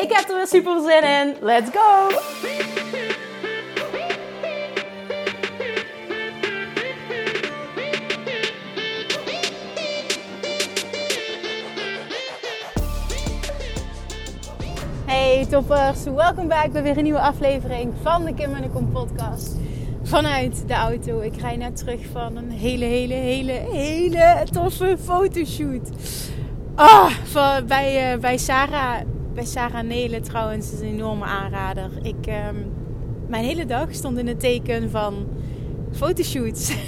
Ik heb er weer super zin in. Let's go! Hey toppers, welkom bij weer een nieuwe aflevering van de Kim en de Kom podcast. Vanuit de auto. Ik rij net terug van een hele, hele, hele, hele toffe fotoshoot. Ah, bij, uh, bij Sarah bij Sarah Nelen trouwens is een enorme aanrader. Ik, um, mijn hele dag stond in het teken van fotoshoots.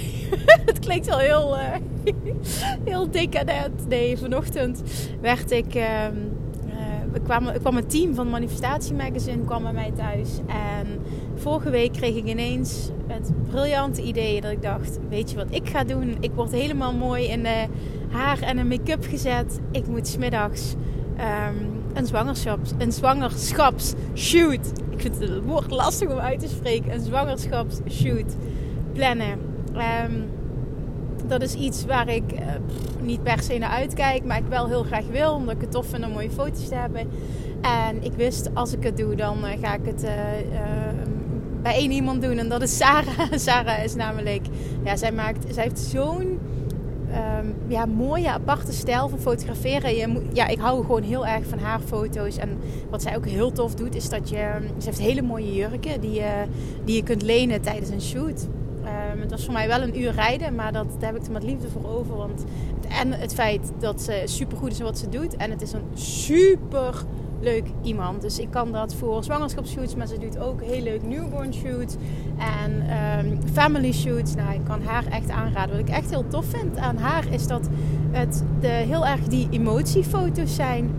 Het klinkt wel heel, uh, heel decadent. Nee, vanochtend werd ik... Um, uh, kwam, kwam een team van Manifestatie Magazine kwam bij mij thuis. En vorige week kreeg ik ineens het briljante idee dat ik dacht... Weet je wat ik ga doen? Ik word helemaal mooi in haar en een make-up gezet. Ik moet smiddags... Um, een, zwangerschaps, een zwangerschapsshoot. Ik vind het woord lastig om uit te spreken. Een zwangerschapsshoot plannen. Um, dat is iets waar ik uh, niet per se naar uitkijk, maar ik wel heel graag wil. Omdat ik het tof vind om mooie foto's te hebben. En ik wist, als ik het doe, dan uh, ga ik het uh, bij één iemand doen. En dat is Sarah. Sarah is namelijk, ja, zij maakt, zij heeft zo'n um, ja, mooie, aparte stijl van fotograferen. Je ja, ik hou gewoon heel erg van haar foto's. En wat zij ook heel tof doet, is dat je... Ze heeft hele mooie jurken die je, die je kunt lenen tijdens een shoot. Um, het was voor mij wel een uur rijden, maar dat, daar heb ik er met liefde voor over. Want en het feit dat ze super goed is in wat ze doet. En het is een super leuk iemand. Dus ik kan dat voor zwangerschapsshoots, maar ze doet ook heel leuk newborn shoots en um, family shoots. Nou, ik kan haar echt aanraden. Wat ik echt heel tof vind aan haar is dat het de, heel erg die emotiefoto's zijn,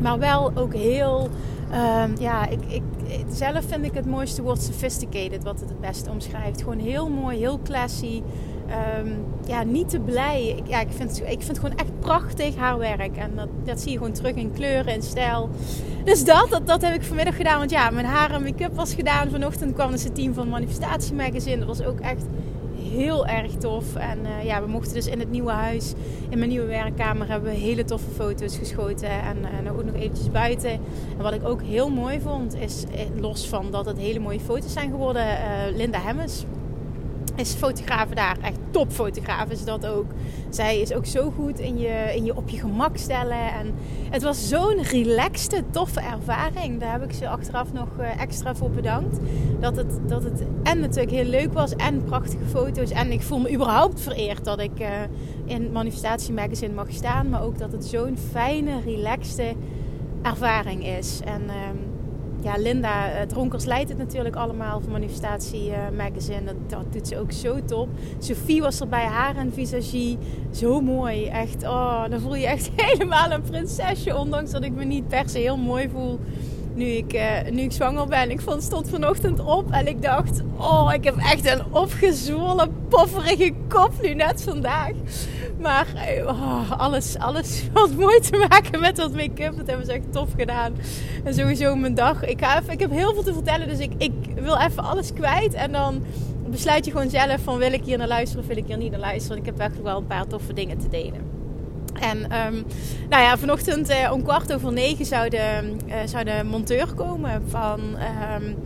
maar wel ook heel. Um, ja, ik, ik, zelf vind ik het mooiste woord sophisticated, wat het het beste omschrijft. Gewoon heel mooi, heel classy. Um, ja, niet te blij. Ik, ja, ik, vind, ik vind gewoon echt prachtig haar werk. En dat, dat zie je gewoon terug in kleuren en stijl. Dus dat, dat, dat heb ik vanmiddag gedaan. Want ja, mijn haar en make-up was gedaan. Vanochtend kwam dus het team van Manifestatie Magazine. Dat was ook echt heel erg tof. En uh, ja, we mochten dus in het nieuwe huis, in mijn nieuwe werkkamer, hebben we hele toffe foto's geschoten. En uh, ook nog eventjes buiten. En wat ik ook heel mooi vond, is eh, los van dat het hele mooie foto's zijn geworden, Linda Hemmes is fotograaf daar. Echt topfotograaf is dat ook. Zij is ook zo goed in je, in je op je gemak stellen. En het was zo'n relaxte, toffe ervaring. Daar heb ik ze achteraf nog eh, extra voor bedankt. Dat het, dat het en natuurlijk heel leuk was en prachtige foto's. En ik voel me überhaupt vereerd dat ik uh, in Manifestatie Magazine mag staan. Maar ook dat het zo'n fijne, relaxte ervaring is. En... Um, ja, Linda Dronkers leidt het natuurlijk allemaal van Manifestatie Magazine. Dat, dat, doet ze ook zo top. Sophie was er bij haar en visagie. Zo mooi. Echt, oh, dan voel je echt helemaal een prinsesje. Ondanks dat ik me niet per se heel mooi voel nu ik, uh, nu ik zwanger ben. Ik vond, stond vanochtend op en ik dacht... Oh, ik heb echt een opgezwollen, pofferige kop nu net vandaag. Maar oh, alles, alles wat mooi te maken met dat make-up. Dat hebben ze echt tof gedaan. En sowieso mijn dag. Ik, ga even, ik heb heel veel te vertellen, dus ik, ik wil even alles kwijt. En dan besluit je gewoon zelf van wil ik hier naar luisteren of wil ik hier niet naar luisteren. Ik heb echt wel een paar toffe dingen te delen. En um, nou ja, vanochtend uh, om kwart over negen zou de, uh, zou de monteur komen van... Um,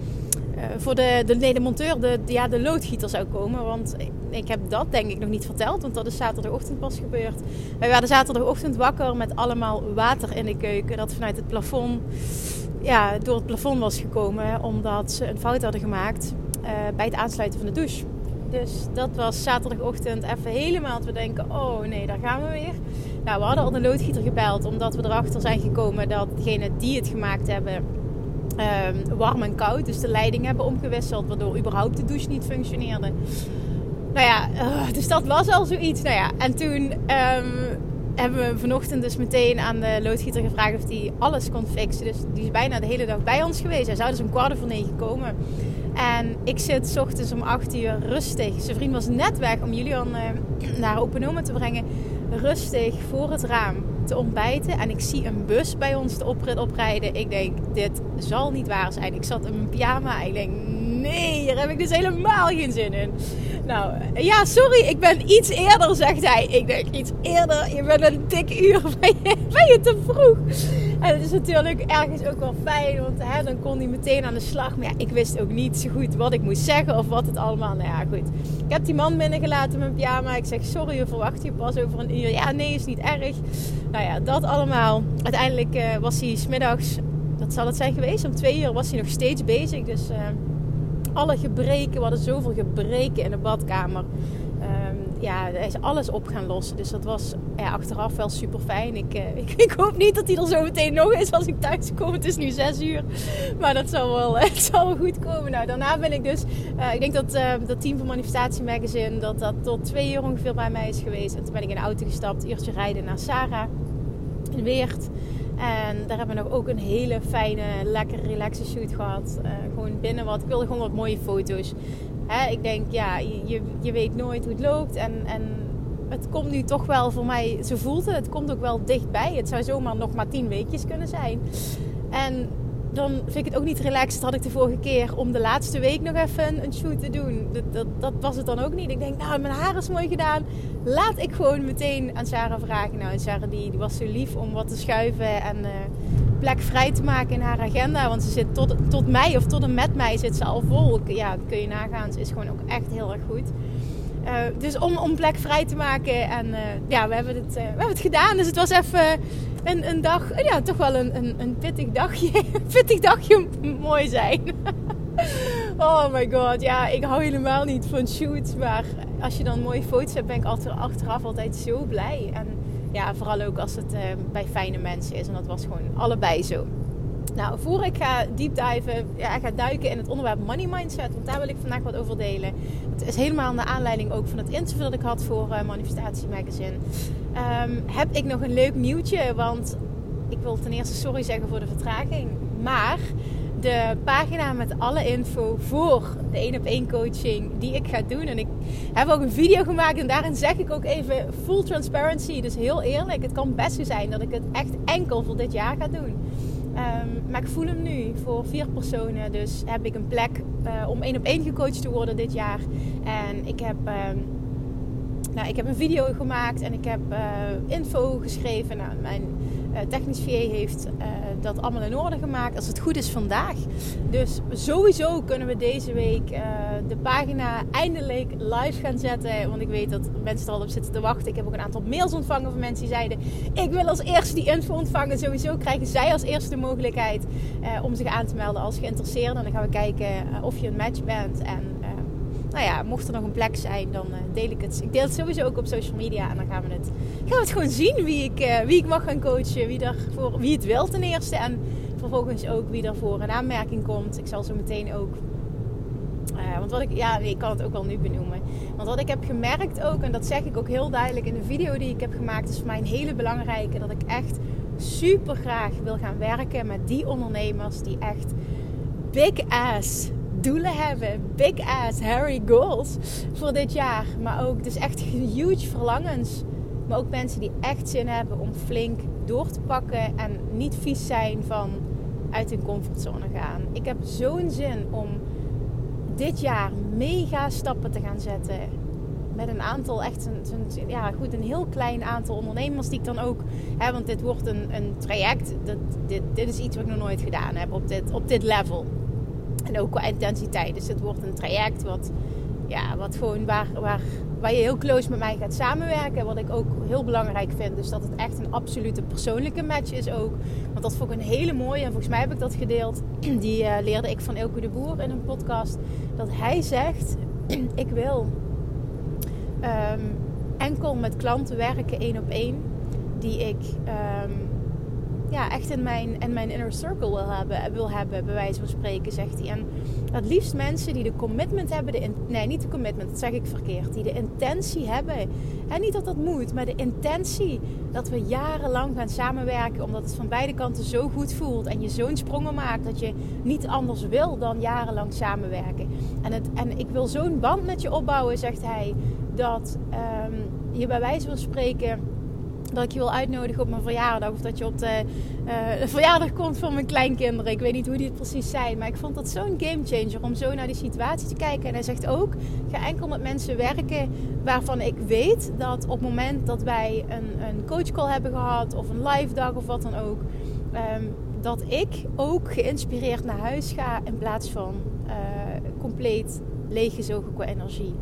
uh, voor de, de, nee, de monteur, de, ja, de loodgieter zou komen. Want ik heb dat denk ik nog niet verteld, want dat is zaterdagochtend pas gebeurd. Wij waren zaterdagochtend wakker met allemaal water in de keuken. Dat vanuit het plafond, ja, door het plafond was gekomen. Omdat ze een fout hadden gemaakt bij het aansluiten van de douche. Dus dat was zaterdagochtend even helemaal te denken, oh nee, daar gaan we weer. Nou, we hadden al de loodgieter gebeld, omdat we erachter zijn gekomen dat degene die het gemaakt hebben, um, warm en koud, dus de leiding hebben omgewisseld, waardoor überhaupt de douche niet functioneerde. Nou ja, uh, dus dat was al zoiets. Nou ja, en toen um, hebben we vanochtend dus meteen aan de loodgieter gevraagd of hij alles kon fixen. Dus die is bijna de hele dag bij ons geweest. Hij zou dus om kwart voor negen komen. En ik zit s ochtends om 8 uur rustig. Zijn vriend was net weg om Julian uh, naar Openoma te brengen. Rustig voor het raam te ontbijten. En ik zie een bus bij ons de oprit oprijden. Ik denk, dit zal niet waar zijn. Ik zat in mijn pyjama. Ik denk, nee, hier heb ik dus helemaal geen zin in. Nou, ja, sorry, ik ben iets eerder, zegt hij. Ik denk, iets eerder? Je bent een dik uur, ben je, ben je te vroeg? En het is natuurlijk ergens ook wel fijn, want dan kon hij meteen aan de slag. Maar ja, ik wist ook niet zo goed wat ik moest zeggen of wat het allemaal... Nou ja, goed. Ik heb die man binnengelaten met pyjama. Ik zeg, sorry, je verwacht je pas over een uur. Ja, nee, is niet erg. Nou ja, dat allemaal. Uiteindelijk uh, was hij smiddags, dat zal het zijn geweest, om twee uur was hij nog steeds bezig. Dus... Uh, alle gebreken, we hadden zoveel gebreken in de badkamer. Um, ja, hij is alles op gaan lossen. Dus dat was achteraf wel super fijn. Ik, uh, ik, ik, hoop niet dat hij er zo meteen nog is als ik thuis kom. Het is nu zes uur. Maar dat zal wel, het zal wel goed komen. Nou, daarna ben ik dus, uh, ik denk dat uh, dat team van Manifestatie Magazine, dat dat tot twee uur ongeveer bij mij is geweest. En toen ben ik in de auto gestapt, uurtje rijden naar Sarah in Weert. En daar hebben we nog ook een hele fijne, lekkere relaxe shoot gehad. Uh, gewoon binnen wat. Ik wilde gewoon wat mooie foto's. Hè, ik denk, ja, je, je weet nooit hoe het loopt. En, en het komt nu toch wel voor mij, zo voelt het. Het komt ook wel dichtbij. Het zou zomaar nog maar tien weekjes kunnen zijn. En dan vind ik het ook niet relaxed. had ik de vorige keer om de laatste week nog even een shoot te doen. Dat, dat, dat, was het dan ook niet. Ik denk, nou, mijn haar is mooi gedaan. Laat ik gewoon meteen aan Sarah vragen. Nou, Sarah die, die was zo lief om wat te schuiven en uh, plek vrij te maken in haar agenda. Want ze zit tot, tot mij of tot en met mij zit ze al vol. Ja, dat kun je nagaan. Ze is gewoon ook echt heel erg goed. Uh, dus om, om plek vrij te maken. En uh, ja, we hebben, het, we hebben het gedaan. Dus het was even een, een dag, ja, toch wel een, een, een pittig dagje. pittig dagje mooi zijn. oh my god, ja, ik hou helemaal niet van shoots. Maar als je dan mooie foto's hebt, ben ik achter, achteraf altijd zo blij. En ja, vooral ook als het bij fijne mensen is. En dat was gewoon allebei zo. Nou, voor ik ga diepdiven, ja, ga duiken in het onderwerp money mindset, want daar wil ik vandaag wat over delen. Het is helemaal naar aanleiding ook van het interview dat ik had voor uh, Manifestatie Magazine. Um, heb ik nog een leuk nieuwtje, want ik wil ten eerste sorry zeggen voor de vertraging, maar de pagina met alle info voor de 1 op 1 coaching die ik ga doen. En ik heb ook een video gemaakt en daarin zeg ik ook even full transparency. Dus heel eerlijk, het kan best zo zijn dat ik het echt enkel voor dit jaar ga doen. Um, maar ik voel hem nu voor vier personen. Dus heb ik een plek uh, om één op één gecoacht te worden dit jaar. En ik heb, um, nou, ik heb een video gemaakt en ik heb uh, info geschreven. Nou, mijn technisch VA heeft dat allemaal in orde gemaakt. Als het goed is vandaag. Dus sowieso kunnen we deze week de pagina eindelijk live gaan zetten. Want ik weet dat mensen er al op zitten te wachten. Ik heb ook een aantal mails ontvangen van mensen die zeiden: Ik wil als eerste die info ontvangen. Sowieso krijgen zij als eerste de mogelijkheid om zich aan te melden als geïnteresseerd. En dan gaan we kijken of je een match bent. En nou ja, mocht er nog een plek zijn, dan deel ik het. Ik deel het sowieso ook op social media. En dan gaan we het, gaan we het gewoon zien wie ik, wie ik mag gaan coachen. Wie, er voor, wie het wil ten eerste. En vervolgens ook wie daarvoor een aanmerking komt. Ik zal zo meteen ook uh, want wat ik, ja, ik kan het ook wel nu benoemen. Want wat ik heb gemerkt ook, en dat zeg ik ook heel duidelijk in de video die ik heb gemaakt, is voor mij een hele belangrijke. Dat ik echt super graag wil gaan werken met die ondernemers die echt big ass doelen hebben. Big ass hairy goals voor dit jaar. Maar ook dus echt huge verlangens. Maar ook mensen die echt zin hebben om flink door te pakken en niet vies zijn van uit hun comfortzone gaan. Ik heb zo'n zin om dit jaar mega stappen te gaan zetten. Met een aantal, echt een, ja, goed, een heel klein aantal ondernemers die ik dan ook. Hè, want dit wordt een, een traject. Dat, dit, dit is iets wat ik nog nooit gedaan heb op dit, op dit level. En ook qua intensiteit. Dus het wordt een traject wat, ja, wat gewoon waar, waar, waar je heel close met mij gaat samenwerken. Wat ik ook heel belangrijk vind. Dus dat het echt een absolute persoonlijke match is ook. Want dat vond ik een hele mooie. En volgens mij heb ik dat gedeeld. Die uh, leerde ik van Elke de Boer in een podcast. Dat hij zegt, ik wil um, enkel met klanten werken één op één. Die ik... Um, ja, echt in mijn, in mijn inner circle wil hebben, wil hebben, bij wijze van spreken, zegt hij. En het liefst mensen die de commitment hebben, de nee, niet de commitment, dat zeg ik verkeerd, die de intentie hebben. En niet dat dat moet, maar de intentie dat we jarenlang gaan samenwerken, omdat het van beide kanten zo goed voelt en je zo'n sprongen maakt dat je niet anders wil dan jarenlang samenwerken. En, het, en ik wil zo'n band met je opbouwen, zegt hij, dat um, je bij wijze van spreken dat ik je wil uitnodigen op mijn verjaardag. Of dat je op de, uh, verjaardag komt van mijn kleinkinderen. Ik weet niet hoe die het precies zijn. Maar ik vond dat zo'n gamechanger om zo naar die situatie te kijken. En hij zegt ook, ga enkel met mensen werken waarvan ik weet dat op het moment dat wij een, een coachcall hebben gehad. Of een live dag of wat dan ook. Um, dat ik ook geïnspireerd naar huis ga in plaats van uh, compleet leeggezogen qua energie.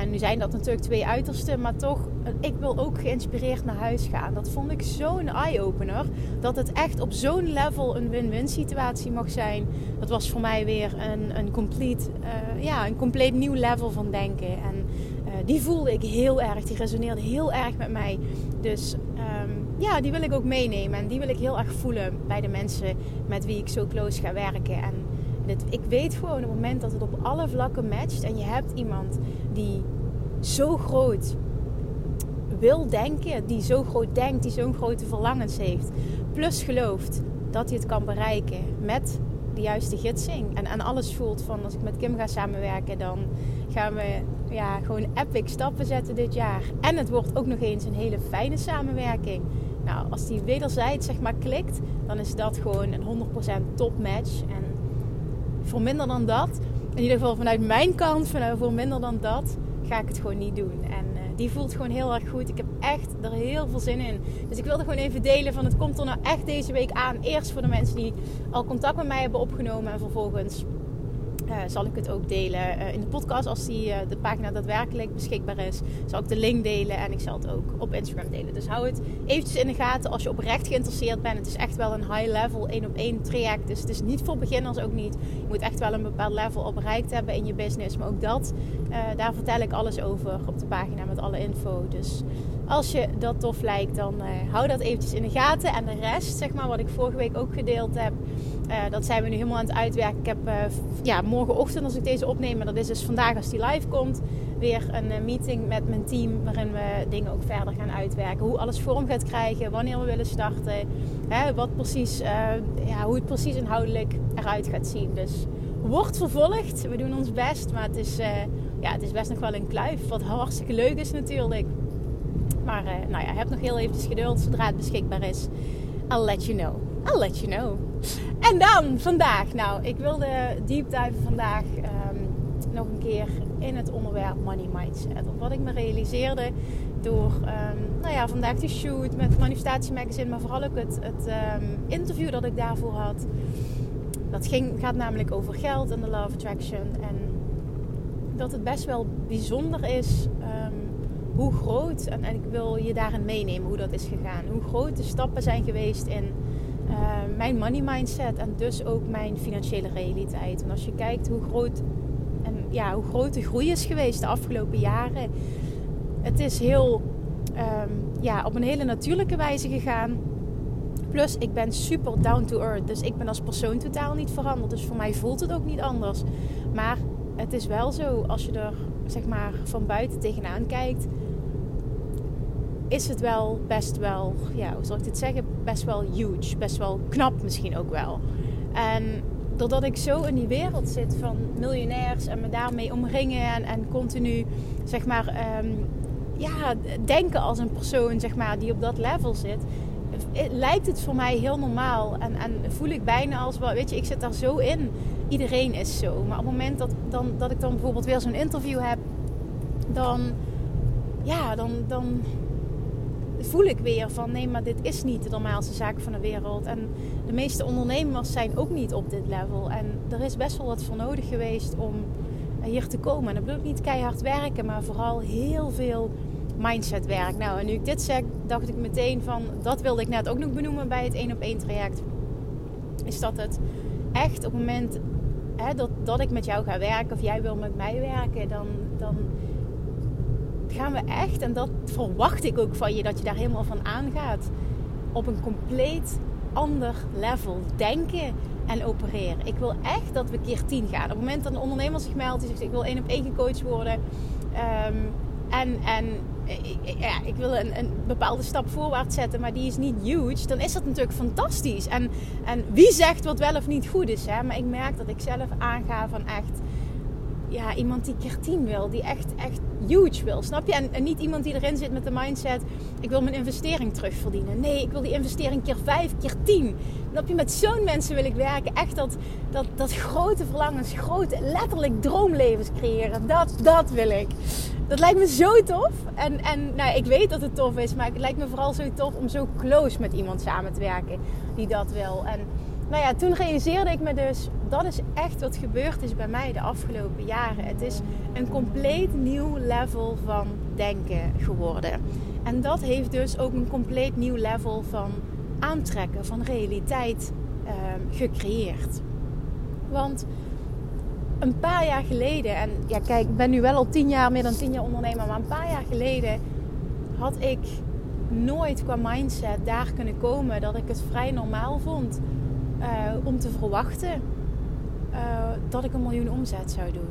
En nu zijn dat natuurlijk twee uitersten, maar toch, ik wil ook geïnspireerd naar huis gaan. Dat vond ik zo'n eye-opener. Dat het echt op zo'n level een win-win situatie mag zijn. Dat was voor mij weer een, een, complete, uh, ja, een compleet nieuw level van denken. En uh, die voelde ik heel erg, die resoneerde heel erg met mij. Dus um, ja, die wil ik ook meenemen. En die wil ik heel erg voelen bij de mensen met wie ik zo close ga werken. En ik weet gewoon op het moment dat het op alle vlakken matcht en je hebt iemand die zo groot wil denken, die zo groot denkt, die zo'n grote verlangens heeft, plus gelooft dat hij het kan bereiken met de juiste gidsing en, en alles voelt van als ik met Kim ga samenwerken, dan gaan we ja, gewoon epic stappen zetten dit jaar. En het wordt ook nog eens een hele fijne samenwerking. Nou, als die wederzijds zeg maar klikt, dan is dat gewoon een 100% top match. En voor minder dan dat, in ieder geval vanuit mijn kant, vanuit voor minder dan dat, ga ik het gewoon niet doen. En uh, die voelt gewoon heel erg goed. Ik heb echt er heel veel zin in. Dus ik wilde gewoon even delen van het komt er nou echt deze week aan. Eerst voor de mensen die al contact met mij hebben opgenomen en vervolgens uh, zal ik het ook delen uh, in de podcast als die, uh, de pagina daadwerkelijk beschikbaar is. Zal ik de link delen en ik zal het ook op Instagram delen. Dus hou het eventjes in de gaten als je oprecht geïnteresseerd bent. Het is echt wel een high level, één op één traject. Dus het is niet voor beginners ook niet. Je moet echt wel een bepaald level op bereikt hebben in je business. Maar ook dat, daar vertel ik alles over op de pagina met alle info. Dus als je dat tof lijkt, dan hou dat eventjes in de gaten. En de rest, zeg maar, wat ik vorige week ook gedeeld heb uh, dat zijn we nu helemaal aan het uitwerken. Ik heb uh, ja, morgenochtend, als ik deze opneem, en dat is dus vandaag als die live komt, weer een meeting met mijn team. Waarin we dingen ook verder gaan uitwerken. Hoe alles vorm gaat krijgen, wanneer we willen starten. Hè, wat precies, ja, hoe het precies inhoudelijk eruit gaat zien. Dus wordt vervolgd. We doen ons best, maar het is, ja, het is best nog wel een kluif. Wat hartstikke leuk is natuurlijk. Maar nou ja, heb nog heel eventjes geduld. Zodra het beschikbaar is, I'll let you know. I'll let you know. En dan vandaag. Nou, ik wilde deep dive vandaag um, nog een keer in het onderwerp money mindset. Wat ik me realiseerde door um, nou ja, vandaag die shoot met Manifestatie Magazine, maar vooral ook het, het um, interview dat ik daarvoor had. Dat ging, gaat namelijk over geld en de of attraction. En dat het best wel bijzonder is hoe groot, en, ik wil je daarin meenemen hoe dat is gegaan. Hoe groot de stappen zijn geweest in uh, mijn money mindset en dus ook mijn financiële realiteit. En als je kijkt hoe groot, en, ja, hoe groot de groei is geweest de afgelopen jaren. Het is heel, um, ja, op een hele natuurlijke wijze gegaan. Plus, ik ben super down to earth. Dus ik ben als persoon totaal niet veranderd. Dus voor mij voelt het ook niet anders. Maar het is wel zo, als je er zeg maar van buiten tegenaan kijkt, is het wel best wel, ja, hoe zal ik dit zeggen? Best wel huge. Best wel knap misschien ook wel. En doordat ik zo in die wereld zit van miljonairs en me daarmee omringen en, en continu, zeg maar, um, ja, denken als een persoon, zeg maar, die op dat level zit, lijkt het voor mij heel normaal. En, en voel ik bijna als, weet je, ik zit daar zo in. Iedereen is zo. Maar op het moment dat, dan, dat ik dan bijvoorbeeld weer zo'n interview heb, dan, ja, dan, dan voel ik weer van nee, maar dit is niet de normaalste zaak van de wereld. En de meeste ondernemers zijn ook niet op dit level. En er is best wel wat voor nodig geweest om hier te komen. En dat bedoel ik niet keihard werken, maar vooral heel veel mindsetwerk. Nou, en nu ik dit zeg, dacht ik meteen van dat wilde ik net ook nog benoemen bij het 1 op 1 traject. Is dat het echt op het moment dat, dat ik met jou ga werken of jij wil met mij werken, dan, dan gaan we echt, en dat verwacht ik ook van je, dat je daar helemaal van aangaat, op een compleet ander level denken en opereren. Ik wil echt dat we keer 10 gaan. Op het moment dat een ondernemer zich meldt die zegt ik wil één op één gecoacht worden. Um, en, en ja, ik wil een, een, bepaalde stap voorwaarts zetten, maar die is niet huge, dan is dat natuurlijk fantastisch. En, en wie zegt wat wel of niet goed is, hè? maar ik merk dat ik zelf aanga van echt ja, iemand die keer 10 wil, die echt, echt huge wil, snap je? En, niet iemand die erin zit met de mindset, ik wil mijn investering terugverdienen. Nee, ik wil die investering keer 5, keer 10. Snap je? Met zo'n mensen wil ik werken. Echt dat, dat, dat grote verlangens, grote, letterlijk droomlevens creëren. Dat, dat wil ik. Dat lijkt me zo tof. En, en nou, ik weet dat het tof is, maar het lijkt me vooral zo tof om zo close met iemand samen te werken die dat wil. En nou ja, toen realiseerde ik me dus, dat is echt wat gebeurd is bij mij de afgelopen jaren. Het is een compleet nieuw level van denken geworden. En dat heeft dus ook een compleet nieuw level van aantrekken, van realiteit uh, gecreëerd. Want een paar jaar geleden, en ja kijk, ik ben nu wel al tien jaar, meer dan tien jaar ondernemer, maar een paar jaar geleden had ik nooit qua mindset daar kunnen komen dat ik het vrij normaal vond uh, om te verwachten uh, dat ik een miljoen omzet zou doen.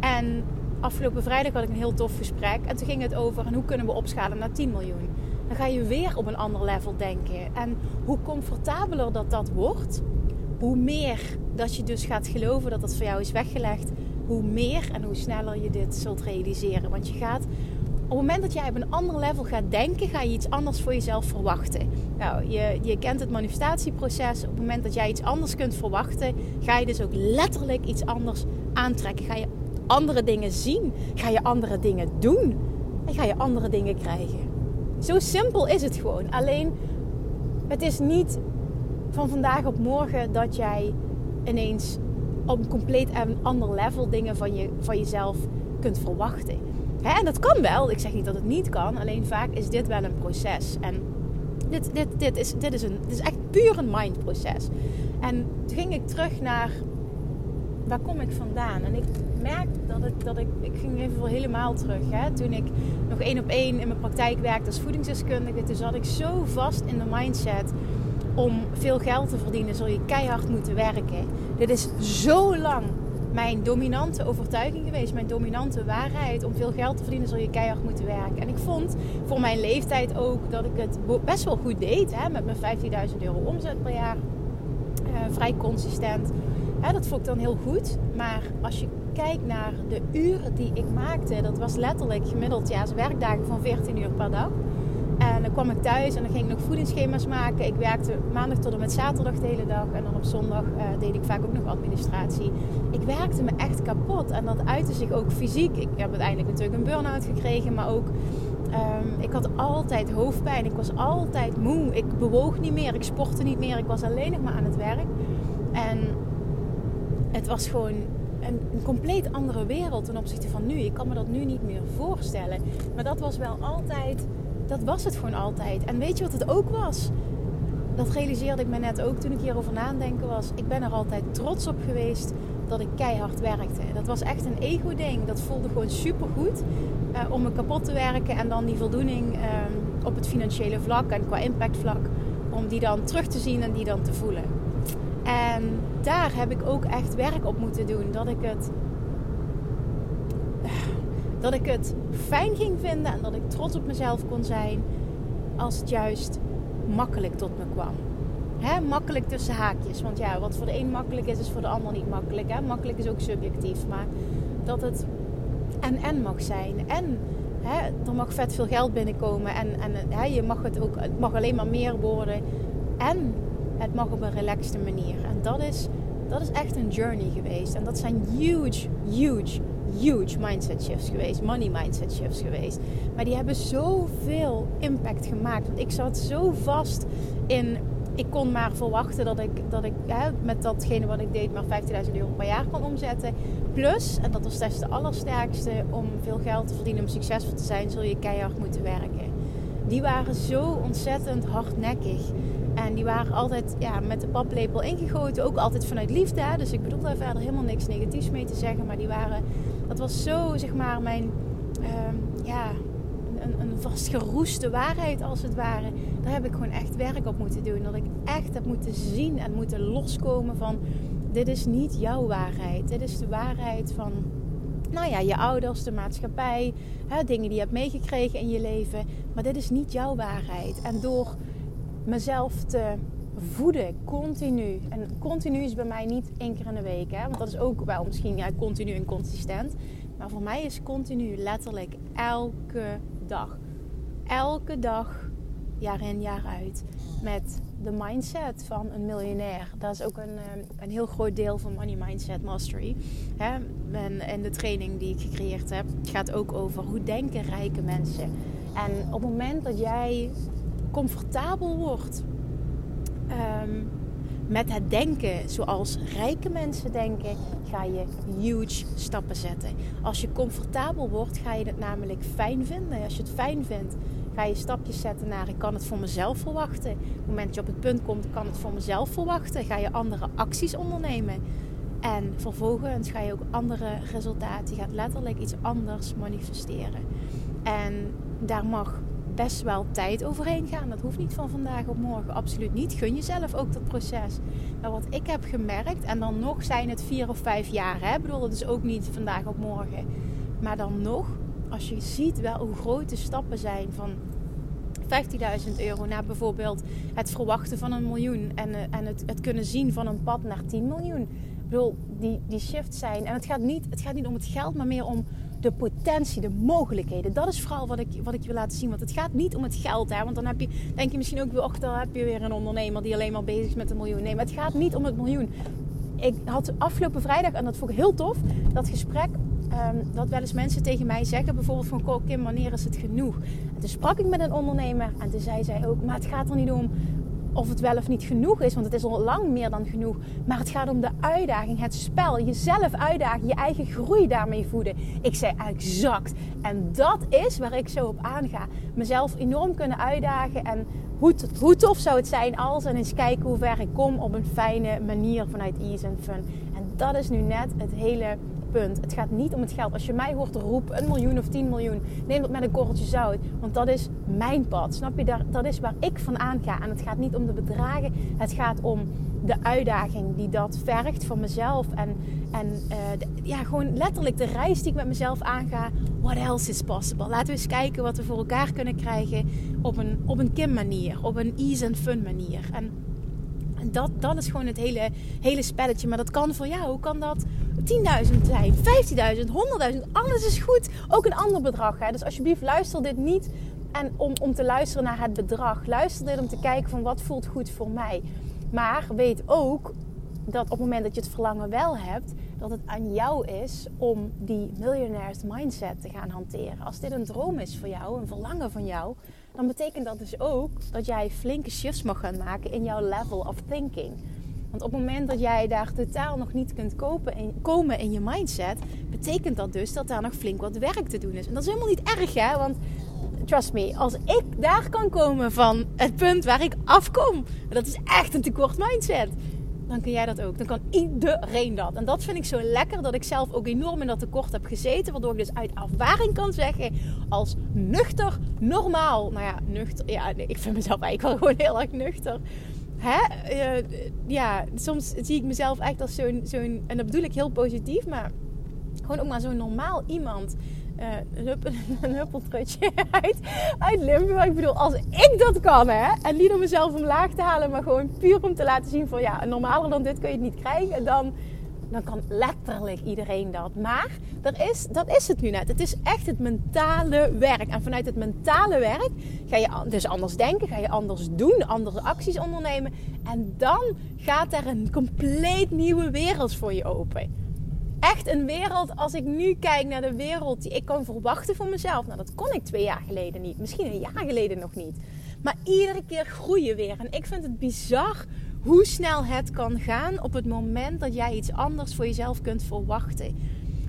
En afgelopen vrijdag had ik een heel tof gesprek en toen ging het over hoe kunnen we opschalen naar 10 miljoen. Dan ga je weer op een ander level denken. En hoe comfortabeler dat dat wordt, hoe meer dat je dus gaat geloven dat dat voor jou is weggelegd, hoe meer en hoe sneller je dit zult realiseren. Want je gaat het moment dat jij op een ander level gaat denken, ga je iets anders voor jezelf verwachten. Nou, je, je kent het manifestatieproces. Op het moment dat jij iets anders kunt verwachten, ga je dus ook letterlijk iets anders aantrekken. Ga je andere dingen zien, ga je andere dingen doen en ga je andere dingen krijgen. Zo simpel is het gewoon. Alleen, het is niet van vandaag op morgen dat jij ineens op een compleet ander level dingen van, je, van jezelf kunt verwachten. Hè? En dat kan wel. Ik zeg niet dat het niet kan. Alleen vaak is dit wel een proces. En dit, dit, dit, is, dit, is, een, dit is echt puur een mindproces. En toen ging ik terug naar waar kom ik vandaan? En ik merk dat, het, dat ik, ik ging even helemaal terug. Hè? Toen ik nog één op één in mijn praktijk werkte als voedingsdeskundige, toen zat ik zo vast in de mindset om veel geld te verdienen, zul je keihard moeten werken. Dit is zo lang mijn dominante overtuiging geweest, mijn dominante waarheid. Om veel geld te verdienen zul je keihard moeten werken. En ik vond voor mijn leeftijd ook dat ik het best wel goed deed. Hè, met mijn 15.000 euro omzet per jaar. Uh, vrij consistent. Dat vond ik dan heel goed. Maar als je kijkt naar de uren die ik maakte, dat was letterlijk gemiddeld ja, werkdagen van 14 uur per dag. Kwam ik thuis en dan ging ik nog voedingsschema's maken. Ik werkte maandag tot en met zaterdag de hele dag. En dan op zondag uh, deed ik vaak ook nog administratie. Ik werkte me echt kapot. En dat uitte zich ook fysiek. Ik heb uiteindelijk natuurlijk een burn-out gekregen. Maar ook, um, ik had altijd hoofdpijn. Ik was altijd moe. Ik bewoog niet meer. Ik sportte niet meer. Ik was alleen nog maar aan het werk. En het was gewoon een, een, compleet andere wereld ten opzichte van nu. Ik kan me dat nu niet meer voorstellen. Maar dat was wel altijd dat was het gewoon altijd. En weet je wat het ook was? Dat realiseerde ik me net ook toen ik hierover nadenken was. Ik ben er altijd trots op geweest dat ik keihard werkte. Dat was echt een ego-ding. Dat voelde gewoon super goed uh, om me kapot te werken en dan die voldoening uh, op het financiële vlak en qua impactvlak, om die dan terug te zien en die dan te voelen. En daar heb ik ook echt werk op moeten doen. Dat ik het dat ik het fijn ging vinden en dat ik trots op mezelf kon zijn als het juist makkelijk tot me kwam. Hè, makkelijk tussen haakjes. Want ja, wat voor de een makkelijk is, is voor de ander niet makkelijk. Hè? Makkelijk is ook subjectief. Maar dat het en en mag zijn. En hè, er mag vet veel geld binnenkomen. En, en hè, je mag het, ook, het mag alleen maar meer worden. En het mag op een relaxte manier. En dat is, dat is echt een journey geweest. En dat zijn huge, huge huge mindset shifts geweest, money mindset shifts geweest. Maar die hebben zoveel impact gemaakt. Want ik zat zo vast in. Ik kon maar verwachten dat ik, dat ik hè, met datgene wat ik deed maar 15.000 euro per jaar kon omzetten. Plus, en dat was des de allersterkste, om veel geld te verdienen, om succesvol te zijn, zul je keihard moeten werken. Die waren zo ontzettend hardnekkig. En die waren altijd ja, met de paplepel ingegoten. Ook altijd vanuit liefde. Dus ik bedoel daar verder helemaal niks negatiefs mee te zeggen. Maar die waren dat was zo, zeg maar, mijn, uh, ja, een, een vastgeroeste waarheid als het ware. Daar heb ik gewoon echt werk op moeten doen. Dat ik echt heb moeten zien en moeten loskomen van... Dit is niet jouw waarheid. Dit is de waarheid van nou ja, je ouders, de maatschappij, hè, dingen die je hebt meegekregen in je leven. Maar dit is niet jouw waarheid. En door mezelf te voeden, continu. En continu is bij mij niet één keer in de week, hè, want dat is ook wel misschien ja, continu en consistent. Maar voor mij is continu letterlijk elke dag. Elke dag, jaar in, jaar uit. Met de mindset van een miljonair. Dat is ook een, eh, een heel groot deel van Money Mindset Mastery. Hè? En, en de training die ik gecreëerd heb, gaat ook over hoe denken rijke mensen. En op het moment dat jij comfortabel wordt um, met het denken zoals rijke mensen denken, ga je huge stappen zetten. Als je comfortabel wordt, ga je het namelijk fijn vinden. Als je het fijn vindt, ga je stapjes zetten naar ik kan het voor mezelf verwachten. Op het moment dat je op het punt komt, kan het voor mezelf verwachten, ga je andere acties ondernemen. En vervolgens ga je ook andere resultaten. Je gaat letterlijk iets anders manifesteren. En daar mag best wel tijd overheen gaan. Dat hoeft niet van vandaag op morgen. Absoluut niet. Gun jezelf ook dat proces. Maar wat ik heb gemerkt, en dan nog zijn het vier of vijf jaar. Hè? Ik bedoel, dat is ook niet vandaag op morgen. Maar dan nog, als je ziet wel hoe groot de stappen zijn van 15.000 euro naar bijvoorbeeld het verwachten van een miljoen. En, eh, en het, het kunnen zien van een pad naar 10 miljoen. Ik bedoel, die, die shifts zijn. En het gaat, niet, het gaat niet om het geld, maar meer om de potentie, de mogelijkheden. Dat is vooral wat ik, wat ik je wil laten zien. Want het gaat niet om het geld. Hè? Want dan heb je, denk je misschien ook weer, och, dan heb je weer een ondernemer die alleen maar bezig is met een miljoen. Nee, maar het gaat niet om het miljoen. Ik had afgelopen vrijdag, en dat vond ik heel tof, dat gesprek um, dat wel eens mensen tegen mij zeggen, bijvoorbeeld van Kim, wanneer is het genoeg? En toen sprak ik met een ondernemer en toen zei zij ook, maar het gaat er niet om of het wel of niet genoeg is, want het is al lang meer dan genoeg. Maar het gaat om de uitdaging, het spel, jezelf uitdagen, je eigen groei daarmee voeden. Ik zei exact. En dat is waar ik zo op aanga. Mezelf enorm kunnen uitdagen en hoe, hoe tof zou het zijn als en eens kijken hoe ver ik kom op een fijne manier vanuit ease en fun. En dat is nu net het hele punt. Het gaat niet om het geld. Als je mij hoort roepen, een miljoen of 10 miljoen, neem dat met een korreltje zout. Want dat is mijn pad. Snap je? Dat is waar ik van aanga. En het gaat niet om de bedragen. Het gaat om de uitdaging die dat vergt van mezelf. En, en uh, ja, gewoon letterlijk de reis die ik met mezelf aanga. What else is possible? Laten we eens kijken wat we voor elkaar kunnen krijgen op een, op een Kim manier. Op een ease and fun manier. En dat, dat is gewoon het hele, hele spelletje. Maar dat kan voor jou. Hoe kan dat 10.000 zijn, 15.000, 100.000. Alles is goed. Ook een ander bedrag. Hè? Dus alsjeblieft, luister dit niet en om, om te luisteren naar het bedrag. Luister dit om te kijken van wat voelt goed voor mij. Maar weet ook dat op het moment dat je het verlangen wel hebt, dat het aan jou is om die millionaires mindset te gaan hanteren. Als dit een droom is voor jou, een verlangen van jou, dan betekent dat dus ook dat jij flinke shifts mag gaan maken in jouw level of thinking. Want op het moment dat jij daar totaal nog niet kunt kopen en, komen in je mindset, betekent dat dus dat daar nog flink wat werk te doen is. En dat is helemaal niet erg, hè? Want trust me, als ik daar kan komen van het punt waar ik afkom, dat is echt een tekort mindset. Dan kun jij dat ook. Dan kan iedereen dat. En dat vind ik zo lekker dat ik zelf ook enorm in dat tekort heb gezeten. Waardoor ik dus uit ervaring kan zeggen, als nuchter, normaal. Nou ja, nuchter. Ja, ik vind mezelf eigenlijk wel gewoon heel erg nuchter hè, uh, ja, soms zie ik mezelf echt als zo'n, zo'n, en dat bedoel ik heel positief, maar gewoon ook maar zo'n normaal iemand. Uh, een, huppeltrutje uit, uit Limburg. Ik bedoel, als ik dat kan, hè, en niet om mezelf omlaag te halen, maar gewoon puur om te laten zien van ja, normaler dan dit kun je het niet krijgen, dan dan kan letterlijk iedereen dat. Maar er is, dat is het nu net. Het is echt het mentale werk. En vanuit het mentale werk ga je dus anders denken, ga je anders doen, andere acties ondernemen. En dan gaat er een compleet nieuwe wereld voor je open. Echt een wereld, als ik nu kijk naar de wereld die ik kan verwachten voor mezelf. Nou, dat kon ik twee jaar geleden niet. Misschien een jaar geleden nog niet. Maar iedere keer groeien weer. En ik vind het bizar hoe snel het kan gaan op het moment dat jij iets anders voor jezelf kunt verwachten.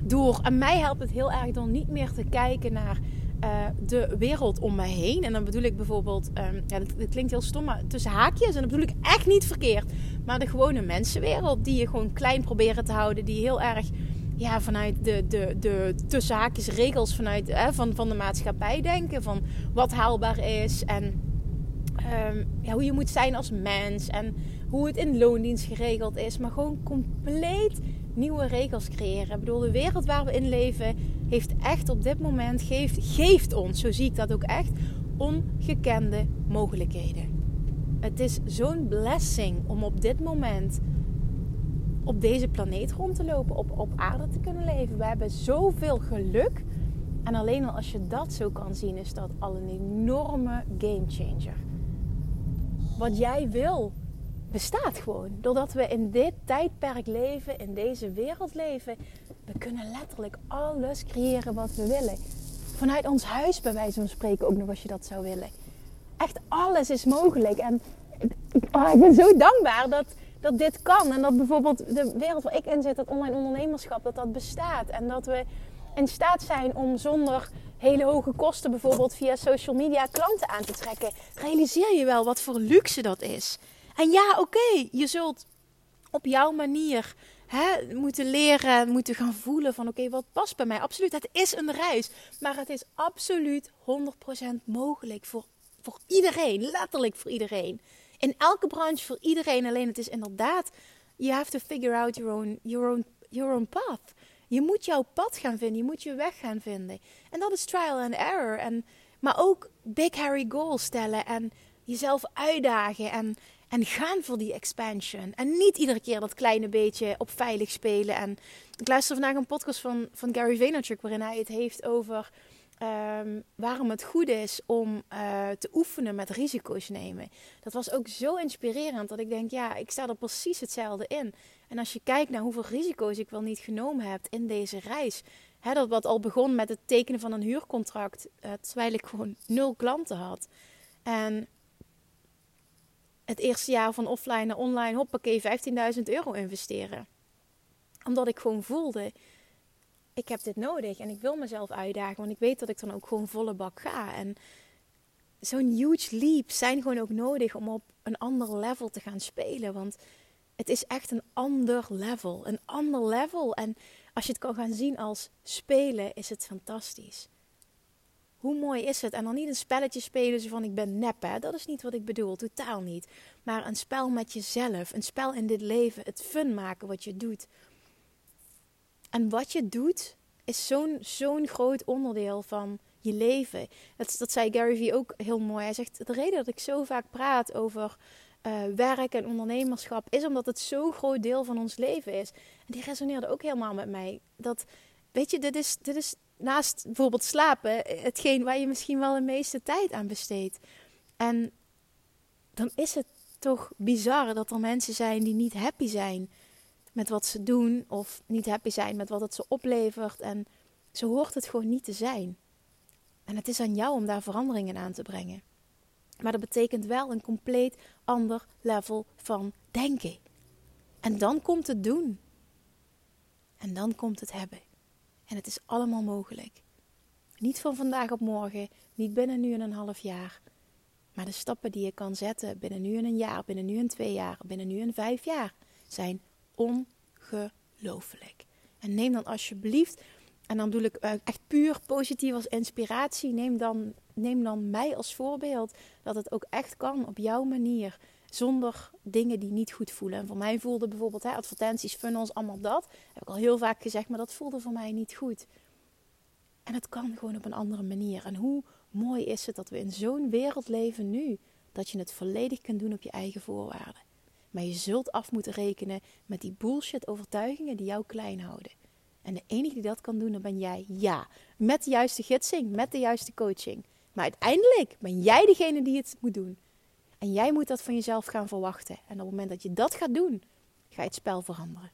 Door, en mij helpt het heel erg dan niet meer te kijken naar uh, de wereld om me heen. En dan bedoel ik bijvoorbeeld, um, ja, dat, klinkt heel stom, maar tussen haakjes. En dat bedoel ik echt niet verkeerd. Maar de gewone mensenwereld, die je gewoon klein proberen te houden. Die heel erg ja, vanuit de, de, de tussen regels vanuit, hè, van, van de maatschappij denken. Van wat haalbaar is en ehm, ja, hoe je moet zijn als mens. En hoe het in loondienst geregeld is. Maar gewoon compleet nieuwe regels creëren. Ik bedoel, de wereld waar we in leven heeft echt op dit moment, geeft, geeft ons, zo zie ik dat ook echt, ongekende mogelijkheden. Het is zo'n blessing om op dit moment op deze planeet rond te lopen, op, op aarde te kunnen leven. We hebben zoveel geluk. En alleen al als je dat zo kan zien, is dat al een enorme game changer. Wat jij wil, bestaat gewoon. Doordat we in dit tijdperk leven, in deze wereld leven, we kunnen letterlijk alles creëren wat we willen. Vanuit ons huis, bij wijze van spreken, ook nog als je dat zou willen. Echt alles is mogelijk. En oh, ik ben zo dankbaar dat, dat dit kan. En dat bijvoorbeeld de wereld waar ik in zit, dat online ondernemerschap, dat dat bestaat. En dat we in staat zijn om zonder hele hoge kosten, bijvoorbeeld via social media, klanten aan te trekken. Realiseer je wel wat voor luxe dat is? En ja, oké, je zult op jouw manier hè, moeten leren, moeten gaan voelen van oké, wat past bij mij. Absoluut, het is een reis. Maar het is absoluut 100% mogelijk voor, voor iedereen, letterlijk voor iedereen. In elke branche voor iedereen. Alleen het is inderdaad, you have to figure out your own, your own, your own path. Je moet jouw pad gaan vinden, je moet je weg gaan vinden. En dat is trial and error. En, maar ook big hairy goals stellen en jezelf uitdagen en en gaan voor die expansion. En niet iedere keer dat kleine beetje op veilig spelen. En ik luister vandaag een podcast van, van Gary Vaynerchuk waarin hij het heeft over ehm, waarom het goed is om uh, te oefenen met risico's nemen. Dat was ook zo inspirerend dat ik denk, ja, ik sta er precies hetzelfde in. En als je kijkt naar hoeveel risico's ik wel niet genomen heb in deze reis. Hè, dat wat al begon met het tekenen van een huurcontract, uh, terwijl ik gewoon nul klanten had. En het eerste jaar van offline naar online, hoppakee, 15.000 euro investeren. Omdat ik gewoon voelde, ik heb dit nodig en ik wil mezelf uitdagen, want ik weet dat ik dan ook gewoon volle bak ga. En zo'n huge leap zijn gewoon ook nodig om op een ander level te gaan spelen, want het is echt een ander level, een ander level. En als je het kan gaan zien als spelen, is het fantastisch. Hoe mooi is het? En dan niet een spelletje spelen zo van ik ben nep. Hè? Dat is niet wat ik bedoel, totaal niet. Maar een spel met jezelf, een spel in dit leven, het fun maken wat je doet. En wat je doet is zo'n zo'n groot onderdeel van je leven. Dat, dat zei Gary Vee ook heel mooi. Hij zegt, de reden dat ik zo vaak praat over uh, werk en ondernemerschap... is omdat het zo'n groot deel van ons leven is. En die resoneerde ook helemaal met mij. Dat, weet je, dit is, dit is naast bijvoorbeeld slapen, hetgeen waar je misschien wel de meeste tijd aan besteedt. En dan is het toch bizar dat er mensen zijn die niet happy zijn met wat ze doen, of niet happy zijn met wat het ze oplevert. En zo hoort het gewoon niet te zijn. En het is aan jou om daar veranderingen aan te brengen. Maar dat betekent wel een compleet ander level van denken. En dan komt het doen. En dan komt het hebben. En het is allemaal mogelijk. Niet van vandaag op morgen, niet binnen nu en een half jaar. Maar de stappen die je kan zetten binnen nu en een jaar, binnen nu en twee jaar, binnen nu en vijf jaar zijn ongelooflijk. En neem dan alsjeblieft, en dan doe ik eh, echt puur positief als inspiratie, neem dan, neem dan mij als voorbeeld dat het ook echt kan op jouw manier zonder dingen die niet goed voelen. En voor mij voelde bijvoorbeeld hè, advertenties, funnels, allemaal dat. Heb ik al heel vaak gezegd, maar dat voelde voor mij niet goed. En het kan gewoon op een andere manier. En hoe mooi is het dat we in zo'n wereld leven nu, dat je het volledig kunt doen op je eigen voorwaarden. Maar je zult af moeten rekenen met die bullshit overtuigingen die jou klein houden. En de enige die dat kan doen, dan ben jij. Ja, met de juiste gidsing, met de juiste coaching. Maar uiteindelijk ben jij degene die het moet doen. En jij moet dat van jezelf gaan verwachten. En op het moment dat je dat gaat doen, ga je het spel veranderen.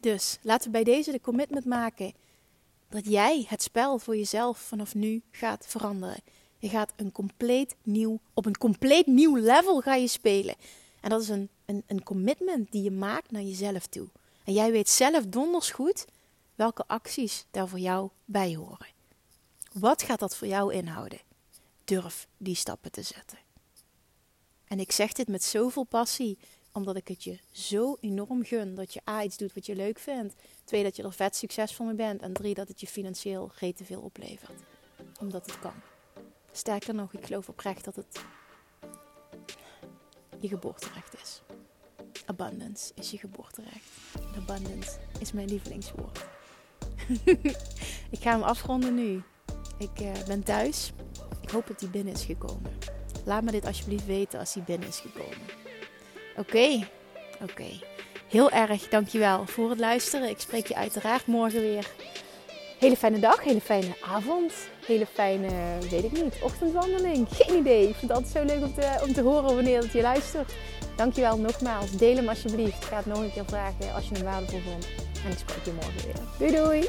Dus laten we bij deze de commitment maken dat jij het spel voor jezelf vanaf nu gaat veranderen. Je gaat een compleet nieuw, op een compleet nieuw level ga je spelen. En dat is een, een, een commitment die je maakt naar jezelf toe. En jij weet zelf donders goed welke acties daar voor jou bij horen. Wat gaat dat voor jou inhouden? Durf die stappen te zetten. En ik zeg dit met zoveel passie, Omdat ik het je zo enorm gun dat je A iets doet wat je leuk vindt. Twee, dat je er vet succesvol mee bent. En drie, dat het je financieel te veel oplevert. Omdat het kan. Sterker nog, ik geloof oprecht dat het je geboorterecht is. Abundance is je geboorterecht. Abundance is mijn lievelingswoord. ik ga hem afronden nu. Ik uh, ben thuis. Ik hoop dat hij binnen is gekomen. Laat me dit alsjeblieft weten als hij binnen is gekomen. Oké, oké. Heel erg dankjewel voor het luisteren. Ik spreek je uiteraard morgen weer. Hele fijne dag, hele fijne avond, hele fijne, weet ik niet, ochtendwandeling. Geen idee. Ik vind het altijd zo leuk om te, om te horen wanneer dat je luistert. Dankjewel nogmaals. Deel hem alsjeblieft. Ik ga het nog een keer vragen als je hem waardevol vond. En ik spreek je morgen weer. Doei doei!